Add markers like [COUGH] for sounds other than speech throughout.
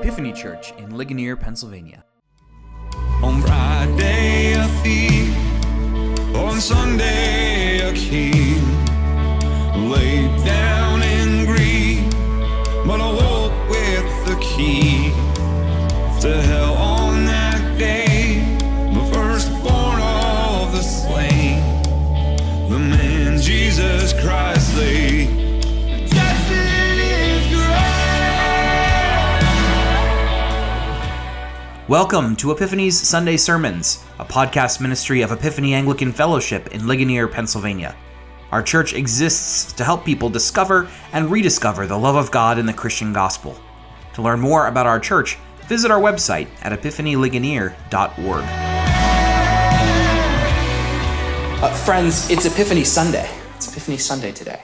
Epiphany Church in Ligonier, Pennsylvania. On Friday, a thief. On Sunday, a king. Laid down Welcome to Epiphany's Sunday Sermons, a podcast ministry of Epiphany Anglican Fellowship in Ligonier, Pennsylvania. Our church exists to help people discover and rediscover the love of God in the Christian gospel. To learn more about our church, visit our website at epiphanyligonier.org. Uh, friends, it's Epiphany Sunday. It's Epiphany Sunday today.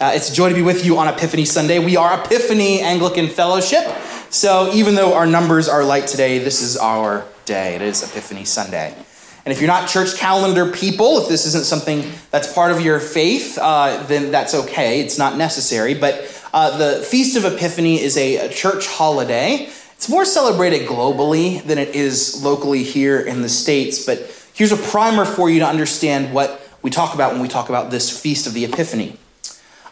Uh, it's a joy to be with you on Epiphany Sunday. We are Epiphany Anglican Fellowship. So even though our numbers are light today, this is our day. It is Epiphany Sunday. And if you're not church calendar people, if this isn't something that's part of your faith, uh, then that's okay. It's not necessary. But uh, the Feast of Epiphany is a, a church holiday. It's more celebrated globally than it is locally here in the States. But here's a primer for you to understand what we talk about when we talk about this Feast of the Epiphany.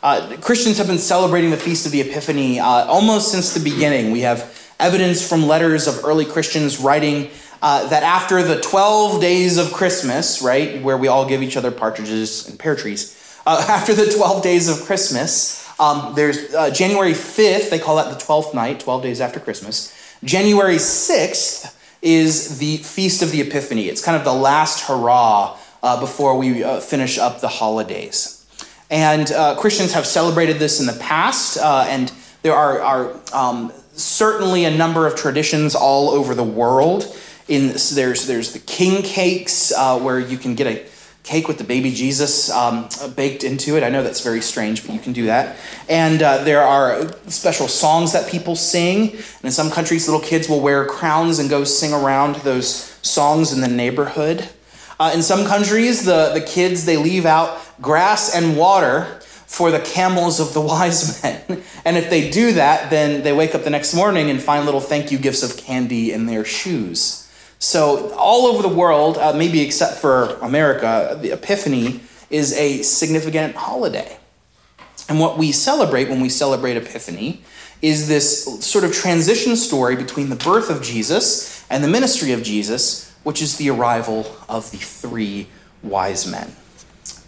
Uh, Christians have been celebrating the Feast of the Epiphany uh, almost since the beginning. We have evidence from letters of early Christians writing uh, that after the 12 days of Christmas, right, where we all give each other partridges and pear trees, uh, [LAUGHS] after the 12 days of Christmas, um, there's uh, January 5th, they call that the 12th night, 12 days after Christmas. January 6th is the Feast of the Epiphany. It's kind of the last hurrah uh, before we finish up the holidays. And uh, Christians have celebrated this in the past, uh, and there are, are um, certainly a number of traditions all over the world. In there's there's the king cakes uh, where you can get a cake with the baby Jesus um, baked into it. I know that's very strange, but you can do that. And uh, there are special songs that people sing. And in some countries, little kids will wear crowns and go sing around those songs in the neighborhood. Uh, in some countries, the, the kids they leave out grass and water for the camels of the [LAUGHS] wise men. And if they do that, then they wake up the next morning and find little thank you gifts of candy in their shoes. So, all over the world, uh, maybe except for America, the Epiphany is a significant holiday. And what we celebrate when we celebrate Epiphany is this sort of transition story between the birth of Jesus and the ministry of Jesus, which is the arrival of the three wise men.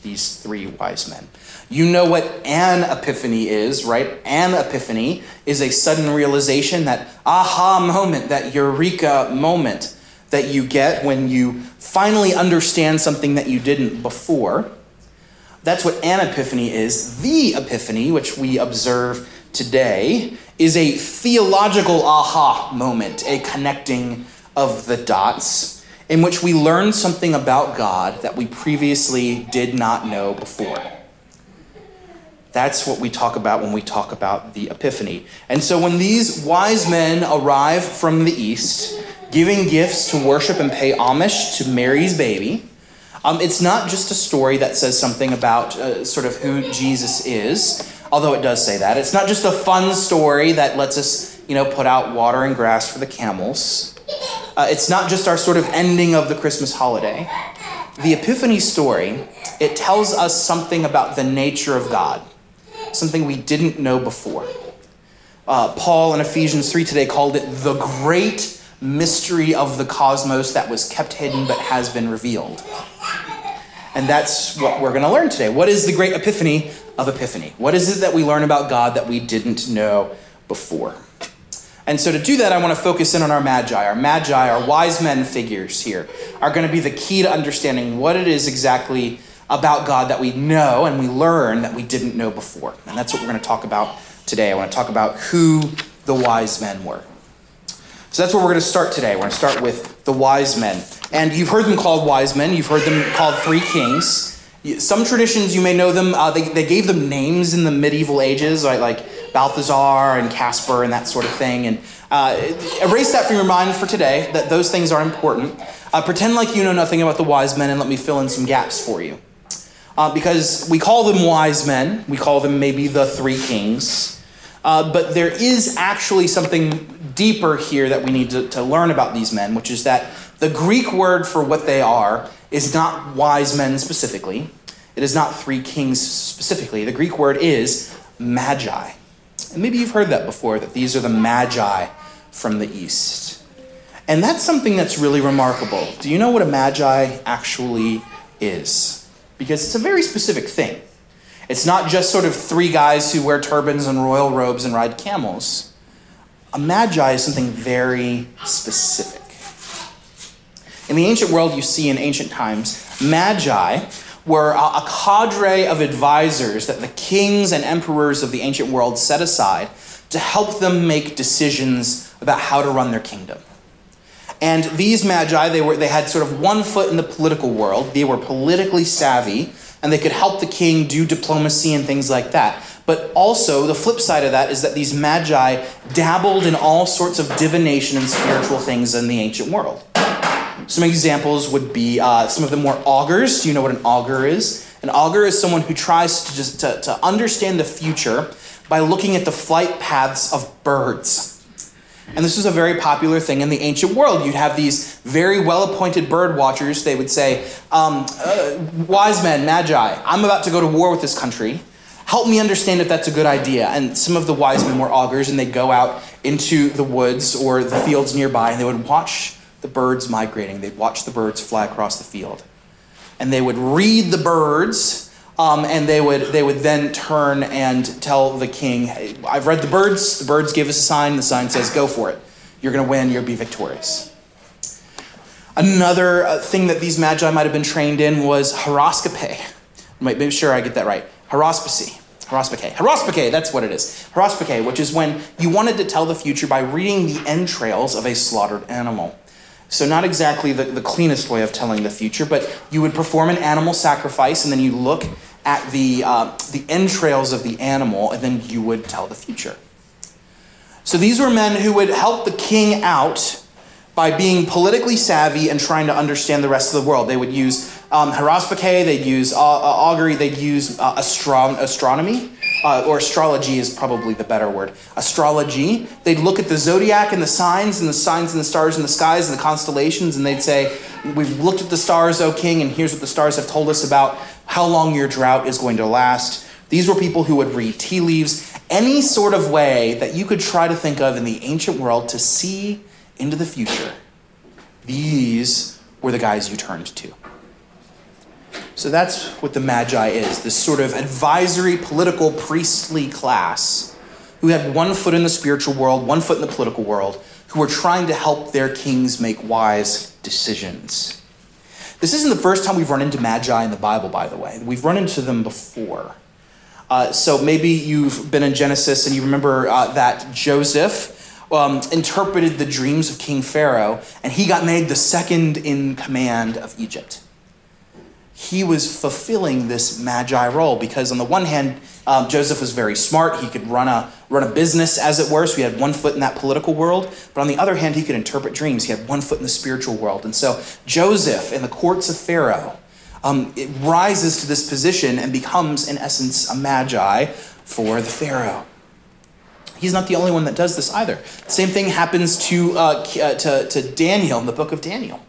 These three wise men. You know what an epiphany is, right? An epiphany is a sudden realization, that aha moment, that eureka moment that you get when you finally understand something that you didn't before. That's what an epiphany is. The epiphany, which we observe today, is a theological aha moment, a connecting of the dots, in which we learn something about God that we previously did not know before. That's what we talk about when we talk about the Epiphany. And so when these wise men arrive from the east, giving gifts to worship and pay homage to Mary's baby, um, it's not just a story that says something about uh, sort of who Jesus is, although it does say that. It's not just a fun story that lets us, you know, put out water and grass for the camels. Uh, it's not just our sort of ending of the Christmas holiday. The Epiphany story, it tells us something about the nature of God something we didn't know before. Uh, Paul in Ephesians 3 today called it the great mystery of the cosmos that was kept hidden but has been revealed. And that's what we're going to learn today. What is the great epiphany of Epiphany? What is it that we learn about God that we didn't know before? And so, to do that, I want to focus in on our magi. Our magi, our wise men figures here, are going to be the key to understanding what it is exactly about God that we know and we learn that we didn't know before. And that's what we're going to talk about today. I want to talk about who the wise men were. So that's where we're going to start today. We're going to start with the wise men. And you've heard them called wise men, you've heard them called three kings. Some traditions, you may know them, uh, they, they gave them names in the medieval ages, right? like Balthazar and Casper and that sort of thing. And uh, erase that from your mind for today, that those things are important. Uh, pretend like you know nothing about the wise men and let me fill in some gaps for you uh, because we call them wise men. We call them maybe the three kings. Uh, but there is actually something deeper here that we need to, to learn about these men, which is that the Greek word for what they are is not wise men specifically, it is not three kings specifically. The Greek word is magi. And maybe you've heard that before, that these are the magi from the east. And that's something that's really remarkable. Do you know what a magi actually is? Because it's a very specific thing. It's not just sort of three guys who wear turbans and royal robes and ride camels. A magi is something very specific. In the ancient world, you see in ancient times, magi were a cadre of advisors that the kings and emperors of the ancient world set aside to help them make decisions about how to run their kingdom. And these magi, they, were, they had sort of one foot in the political world. They were politically savvy, and they could help the king do diplomacy and things like that. But also, the flip side of that is that these magi dabbled in all sorts of divination and spiritual things in the ancient world. Some examples would be uh, some of them were augurs. Do you know what an augur is? An augur is someone who tries to just to, to understand the future by looking at the flight paths of birds. And this was a very popular thing in the ancient world. You'd have these very well appointed bird watchers. They would say, um, uh, Wise men, magi, I'm about to go to war with this country. Help me understand if that's a good idea. And some of the wise men were augurs, and they'd go out into the woods or the fields nearby, and they would watch the birds migrating. They'd watch the birds fly across the field. And they would read the birds, um, and they would, they would then turn and tell the king, hey, I've read the birds. The birds give us a sign. The sign says, go for it. You're going to win. You'll be victorious. Another uh, thing that these magi might have been trained in was horoscope. Make sure I get that right. Horospasy. Horospike. Horospike, that's what it is. Horospike, which is when you wanted to tell the future by reading the entrails of a slaughtered animal. So, not exactly the, the cleanest way of telling the future, but you would perform an animal sacrifice and then you look at the, uh, the entrails of the animal and then you would tell the future. So, these were men who would help the king out by being politically savvy and trying to understand the rest of the world. They would use um, they'd use uh, uh, augury, they'd use uh, astro- astronomy uh, or astrology is probably the better word. Astrology. They'd look at the zodiac and the signs and the signs and the stars in the skies and the constellations, and they'd say, We've looked at the stars, O king, and here's what the stars have told us about how long your drought is going to last. These were people who would read tea leaves, any sort of way that you could try to think of in the ancient world to see into the future. These were the guys you turned to. So that's what the Magi is this sort of advisory, political, priestly class who had one foot in the spiritual world, one foot in the political world, who were trying to help their kings make wise decisions. This isn't the first time we've run into Magi in the Bible, by the way. We've run into them before. Uh, so maybe you've been in Genesis and you remember uh, that Joseph um, interpreted the dreams of King Pharaoh, and he got made the second in command of Egypt. He was fulfilling this magi role because on the one hand um, joseph was very smart. He could run a run a business as it were so he had one foot in that political world. But on the other hand he could interpret dreams. He had one foot in the spiritual world. And so joseph in the courts of pharaoh um, it rises to this position and becomes in essence a magi for the pharaoh he's not the only one that does this either same thing happens to, uh, uh to, to daniel in the book of daniel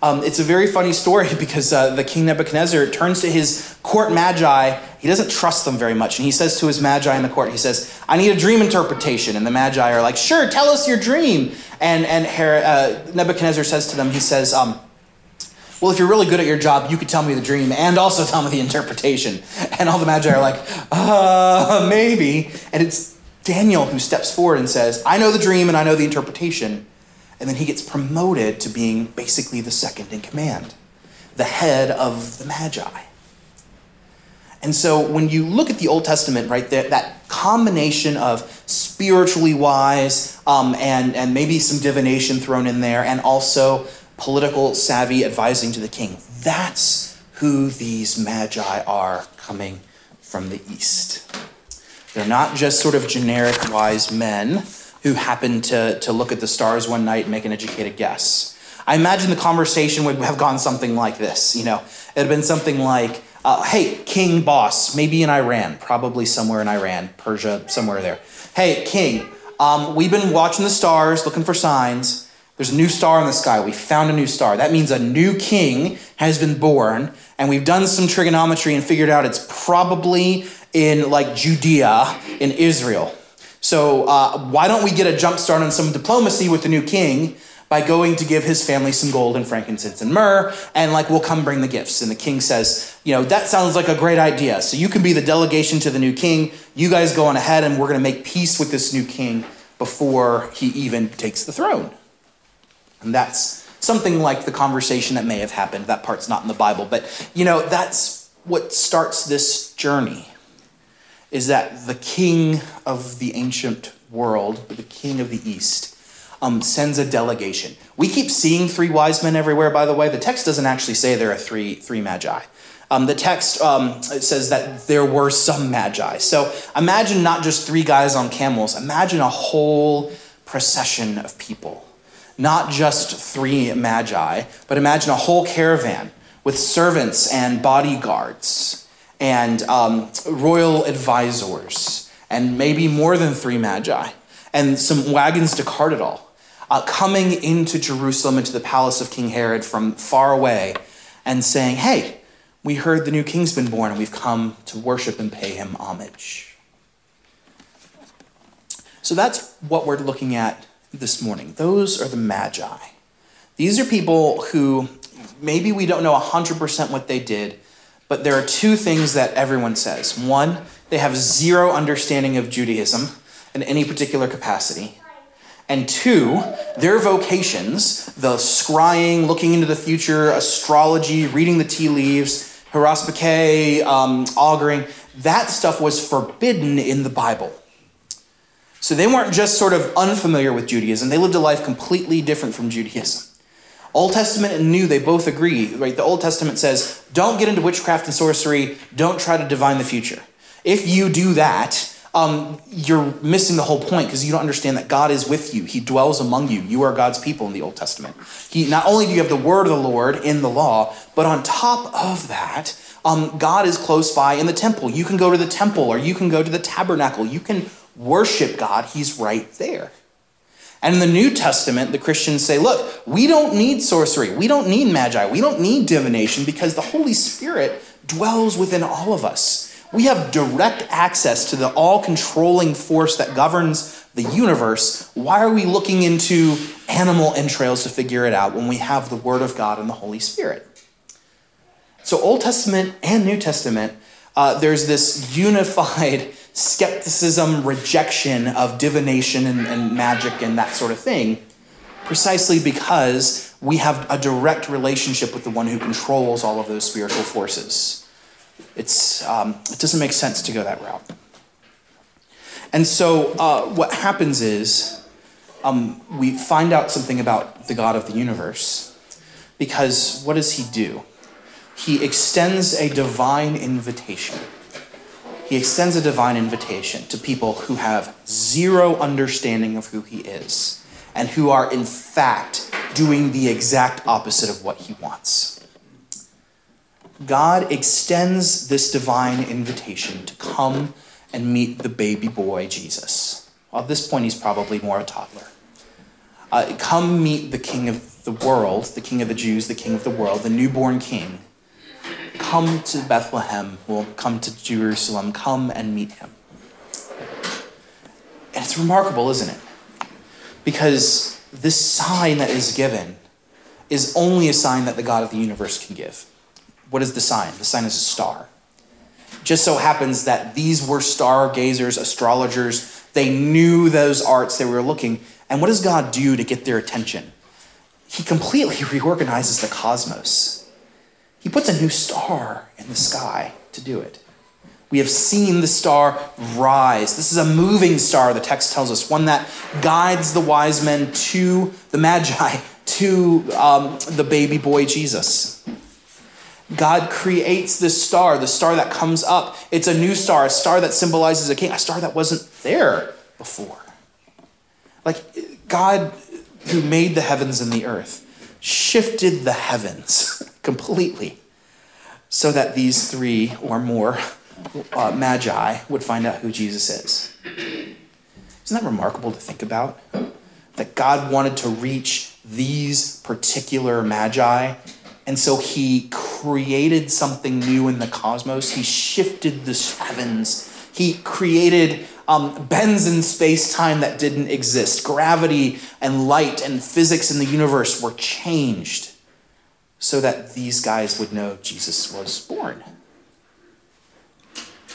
um, it's a very funny story [LAUGHS] because uh, the king Nebuchadnezzar turns to his court magi. He doesn't trust them very much. And he says to his magi in the court, he says, I need a dream interpretation. And the magi are like, sure, tell us your dream. And, and Herod, uh, Nebuchadnezzar says to them, he says, um, well, if you're really good at your job, you could tell me the dream and also tell me the interpretation. [LAUGHS] And all the magi are like, uh, maybe. And it's Daniel who steps forward and says, I know the dream and I know the interpretation. And then he gets promoted to being basically the second in command, the head of the Magi. And so when you look at the Old Testament, right, that, that combination of spiritually wise um, and, and maybe some divination thrown in there, and also political savvy advising to the king, that's who these magi are coming from the east. They're not just sort of generic wise men who happen to, to look at the stars one night and make an educated guess. I imagine the conversation would have gone something like this. You know, it had been something like, Uh, hey, king, boss, maybe in Iran, probably somewhere in Iran, Persia, somewhere there. Hey, king, um, we've been watching the stars, looking for signs. There's a new star in the sky. We found a new star. That means a new king has been born, and we've done some trigonometry and figured out it's probably in like Judea in Israel. So uh, why don't we get a jump start on some diplomacy with the new king by going to give his family some gold and frankincense and myrrh, and like we'll come bring the gifts. And the king says, you know, that sounds like a great idea. So you can be the delegation to the new king. You guys go on ahead, and we're going to make peace with this new king before he even takes the throne. And that's something like the conversation that may have happened. That part's not in the Bible, but you know, that's what starts this journey is that the king of the ancient world, the king of the east, um, sends a delegation. We keep seeing three wise men everywhere, by the way. The text doesn't actually say there are three, three magi. Um, the text um, says that there were some magi. So imagine not just three guys on camels, imagine a whole procession of people. Not just three magi, but imagine a whole caravan with servants and bodyguards and um, royal advisors, and maybe more than three magi, and some wagons to cart it all, uh, coming into Jerusalem, into the palace of King Herod from far away, and saying, Hey, we heard the new king's been born, and we've come to worship and pay him homage. So that's what we're looking at this morning. Those are the magi. These are people who maybe we don't know 100% what they did, but there are two things that everyone says. One, they have zero understanding of Judaism in any particular capacity. And two, their vocations, the scrying, looking into the future, astrology, reading the tea leaves, horospike, um, auguring, that stuff was forbidden in the Bible. So they weren't just sort of unfamiliar with Judaism, they lived a life completely different from Judaism. Old Testament and New, they both agree, right? The Old Testament says, don't get into witchcraft and sorcery, don't try to divine the future. If you do that, um, you're missing the whole point because you don't understand that God is with you. He dwells among you. You are God's people in the Old Testament. He not only do you have the word of the Lord in the law, but on top of that, um, God is close by in the temple. You can go to the temple or you can go to the tabernacle. You can worship God. He's right there. And in the New Testament, the Christians say, look, we don't need sorcery. We don't need magi. We don't need divination because the Holy Spirit dwells within all of us. We have direct access to the all controlling force that governs the universe. Why are we looking into animal entrails to figure it out when we have the Word of God and the Holy Spirit? So, Old Testament and New Testament, uh, there's this unified skepticism, rejection of divination and, and magic and that sort of thing, precisely because we have a direct relationship with the one who controls all of those spiritual forces. It's, um, it doesn't make sense to go that route. And so, uh, what happens is um, we find out something about the God of the universe because what does he do? He extends a divine invitation he extends a divine invitation to people who have zero understanding of who he is and who are, in fact, doing the exact opposite of what he wants. God extends this divine invitation to come and meet the baby boy Jesus. Well, at this point, he's probably more a toddler. Uh, come meet the king of the world, the king of the Jews, the king of the world, the newborn king Come to Bethlehem, will come to Jerusalem, come and meet him. And it's remarkable, isn't it? Because this sign that is given is only a sign that the God of the universe can give. What is the sign? The sign is a star. Just so happens that these were stargazers, astrologers. They knew those arts they were looking. And what does God do to get their attention? He completely [LAUGHS] reorganizes the cosmos. He puts a new star in the sky to do it. We have seen the star rise. This is a moving star, the text tells us, one that guides the wise men to the Magi, [LAUGHS] to um, the baby boy Jesus. God creates this star, the star that comes up. It's a new star, a star that symbolizes a king, a star that wasn't there before. Like God, who made the heavens and the earth, shifted the heavens [LAUGHS] completely so that these three or more uh, magi would find out who Jesus is. Isn't that remarkable to think about? That God wanted to reach these particular magi, and so he created something new in the cosmos. He shifted the heavens. He created um, bends in space time that didn't exist. Gravity and light and physics in the universe were changed so that these guys would know Jesus was born.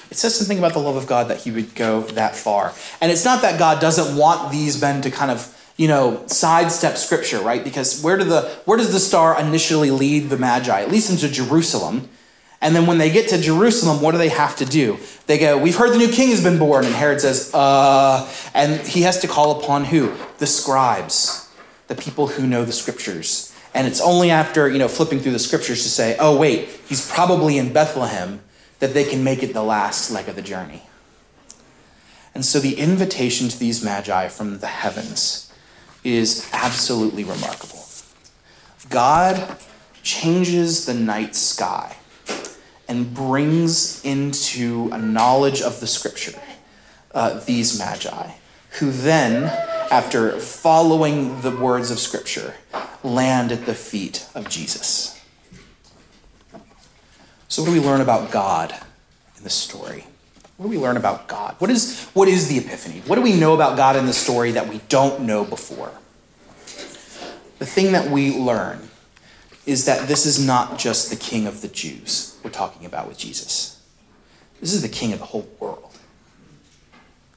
It says something about the love of God that he would go that far. And it's not that God doesn't want these men to kind of, you know, sidestep scripture, right? Because where do the where does the star initially lead the Magi? At least into Jerusalem. And then when they get to Jerusalem, what do they have to do? They go, We've heard the new king has been born. And Herod says, Uh, and he has to call upon who? The scribes, the people who know the scriptures. And it's only after, you know, flipping through the scriptures to say, oh, wait, he's probably in Bethlehem, that they can make it the last leg of the journey. And so the invitation to these magi from the heavens is absolutely remarkable. God changes the night sky and brings into a knowledge of the scripture uh, these magi, who then, after following the words of scripture, land at the feet of Jesus. So, what do we learn about God in the story? What do we learn about God? What is, what is the Epiphany? What do we know about God in the story that we don't know before? The thing that we learn is that this is not just the king of the Jews we're talking about with Jesus. This is the king of the whole world.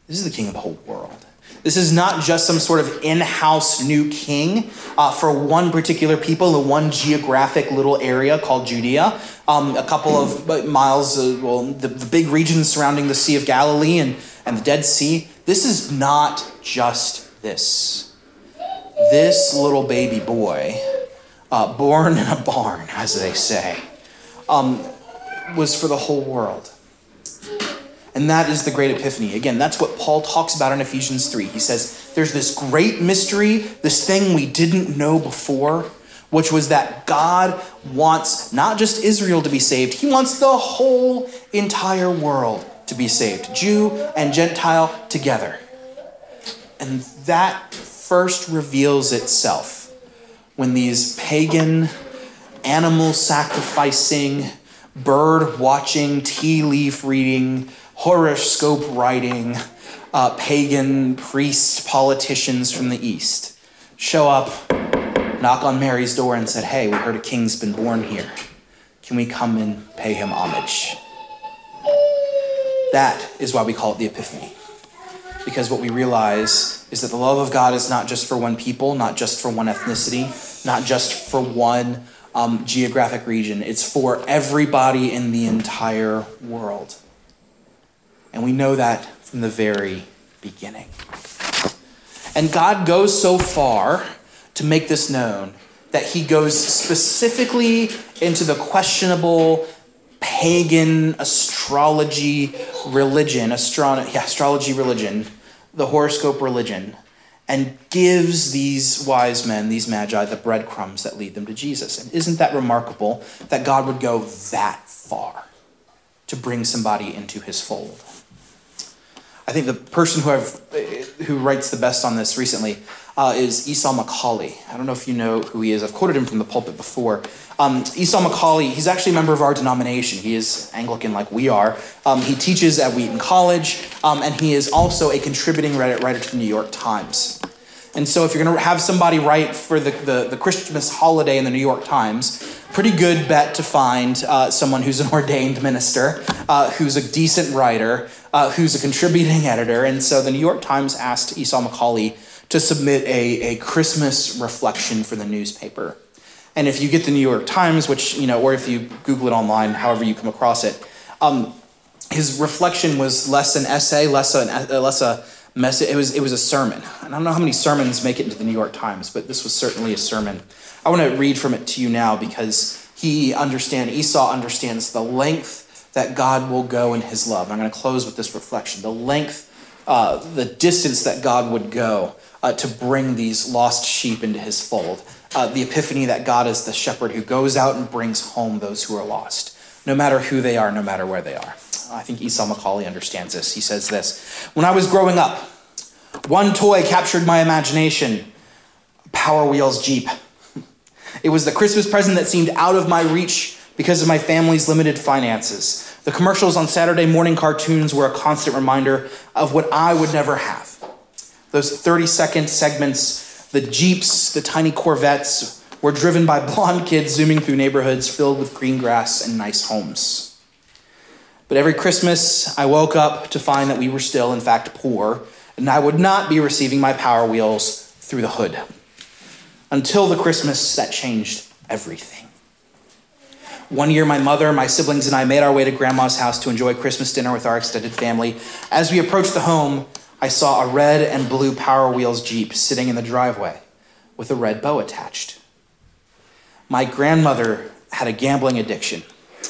This is the king of the whole world. This is not just some sort of in house new king uh, for one particular people in one geographic little area called Judea. Um, a couple of miles, uh, well, the, the big region surrounding the Sea of Galilee and, and the Dead Sea. This is not just this. This little baby boy, uh, born in a barn, as they say, um, was for the whole world. And that is the great epiphany. Again, that's what Paul talks about in Ephesians 3. He says, There's this great mystery, this thing we didn't know before, which was that God wants not just Israel to be saved, He wants the whole entire world to be saved, Jew and Gentile together. And that first reveals itself when these pagan, animal sacrificing, bird watching, tea leaf reading, horoscope writing uh, pagan priest politicians from the East show up, knock on Mary's door, and said, Hey, we heard a king's been born here. Can we come and pay him homage? That is why we call it the Epiphany. Because what we realize is that the love of God is not just for one people, not just for one ethnicity, not just for one um, geographic region. It's for everybody in the entire world. And we know that from the very beginning. And God goes so far to make this known that he goes specifically into the questionable pagan astrology religion, yeah, astrology religion, the horoscope religion, and gives these wise men, these magi, the breadcrumbs that lead them to Jesus. And isn't that remarkable that God would go that far to bring somebody into his fold? I think the person who I've who writes the best on this recently uh, is Esau McCaulley. I don't know if you know who he is. I've quoted him from the pulpit before. Um, Esau McCaulley, he's actually a member of our denomination. He is Anglican like we are. Um, he teaches at Wheaton College, um, and he is also a contributing writer to the New York Times. And so, if you're going to have somebody write for the, the, the, Christmas holiday in the New York Times, pretty good bet to find uh, someone who's an [LAUGHS] ordained minister, uh, who's a decent writer, uh, who's a contributing [LAUGHS] editor. And so, the New York Times asked Esau McCaulley to submit a, a Christmas reflection for the newspaper. And if you get the New York Times, which, you know, or if you Google it online, however you come across it, um, his reflection was less an essay, less, an, less a message. It was it was a sermon. I don't know how many sermons make it into the New York Times, but this was certainly a sermon. I want to read from it to you now because he understand Esau understands the length that God will go in His love. I'm going to close with this reflection: the length, uh, the distance that God would go uh, to bring these lost sheep into His fold. Uh, the epiphany that God is the shepherd who goes out and brings home those who are lost. no matter who they are, no matter where they are. I think Esau McCaulley understands this. He says this When I was growing up, one toy captured my imagination Power Wheels Jeep. It was the Christmas present that seemed out of my reach because of my family's limited finances. The commercials on Saturday morning cartoons were a constant reminder of what I would never have. Those 30 second segments, the Jeeps, the tiny Corvettes, were driven by blonde kids zooming through neighborhoods filled with green grass and nice homes. But every Christmas, I woke up to find that we were still, in fact, poor, and I would not be receiving my Power Wheels through the hood. Until the Christmas that changed everything. One year, my mother, my siblings, and I made our way to Grandma's house to enjoy Christmas dinner with our extended family. As we approached the home, I saw a red and blue Power Wheels Jeep sitting in the driveway with a red bow attached. My grandmother had a gambling addiction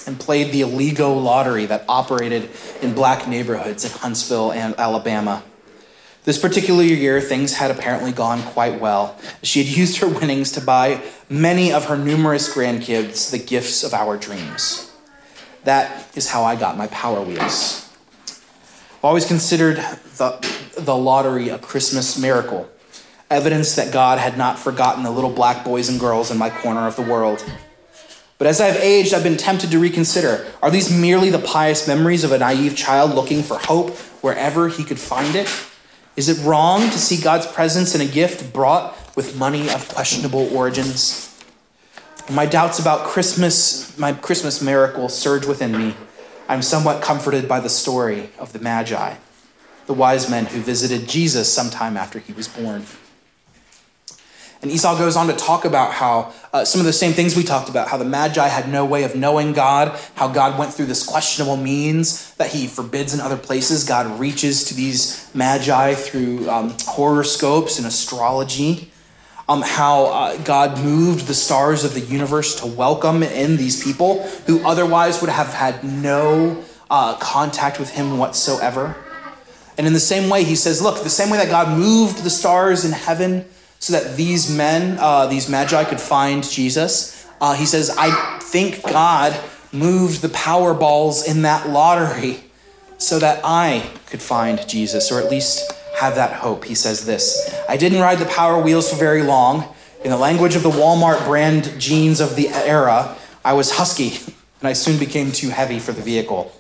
and played the illegal lottery that operated in black neighborhoods in Huntsville and Alabama. This particular year, things had apparently gone quite well. She had used her winnings to buy many of her numerous grandkids the gifts of our dreams. That is how I got my Power Wheels. I've always considered the, the lottery a Christmas miracle, evidence that God had not forgotten the little black boys and girls in my corner of the world. But as I've aged, I've been tempted to reconsider are these merely the pious memories of a naive child looking for hope wherever he could find it? Is it wrong to see God's presence in a gift brought with money of questionable origins? My doubts about Christmas, my Christmas miracle, surge within me. I'm somewhat comforted by the story of the Magi, the wise men who visited Jesus sometime after he was born. And Esau goes on to talk about how uh, some of the same things we talked about, how the Magi had no way of knowing God, how God went through this questionable means that he forbids in other places. God reaches to these Magi through um, horoscopes and astrology. Um, how uh, God moved the stars of the universe to welcome in these people who otherwise would have had no uh, contact with him whatsoever. And in the same way, he says, Look, the same way that God moved the stars in heaven so that these men, uh, these magi, could find Jesus. Uh, he says, I think God moved the power balls in that lottery so that I could find Jesus, or at least have that hope. He says this I didn't ride the power wheels for very long. In the language of the Walmart brand jeans of the era, I was husky, [LAUGHS] and I soon became too heavy for the vehicle.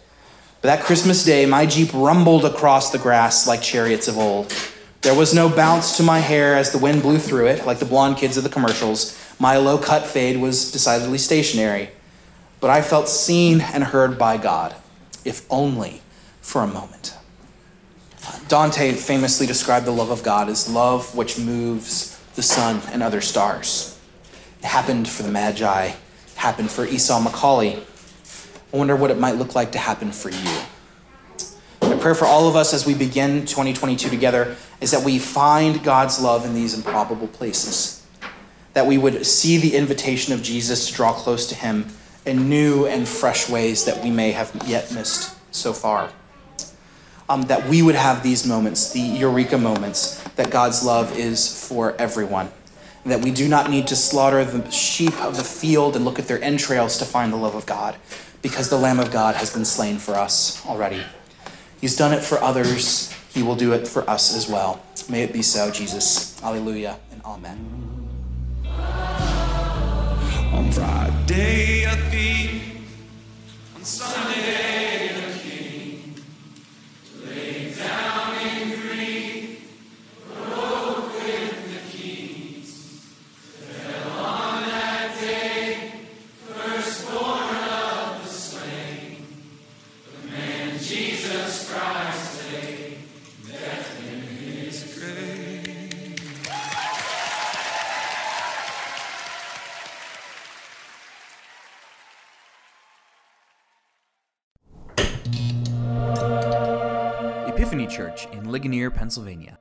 But that Christmas day, my Jeep rumbled across the grass like chariots of old. There was no bounce to my hair as the wind blew through it, like the blonde kids of the commercials. My low cut fade was decidedly stationary. But I felt seen and heard by God, if only for a moment. Dante famously described the love of God as love which moves the sun and other stars. It happened for the Magi, it happened for Esau McCaulley. I wonder what it might look like to happen for you. Prayer for all of us as we begin 2022 together is that we find God's love in these improbable places. That we would see the invitation of Jesus to draw close to Him in new and fresh ways that we may have yet missed so far. Um, that we would have these moments, the eureka moments, that God's love is for everyone. And that we do not need to slaughter the sheep of the field and look at their entrails to find the love of God, because the Lamb of God has been slain for us already. He's done it for others, He will do it for us as well. May it be so, Jesus. Alleluia and Amen. On Friday, a. On Sunday, Ligonier, Pennsylvania.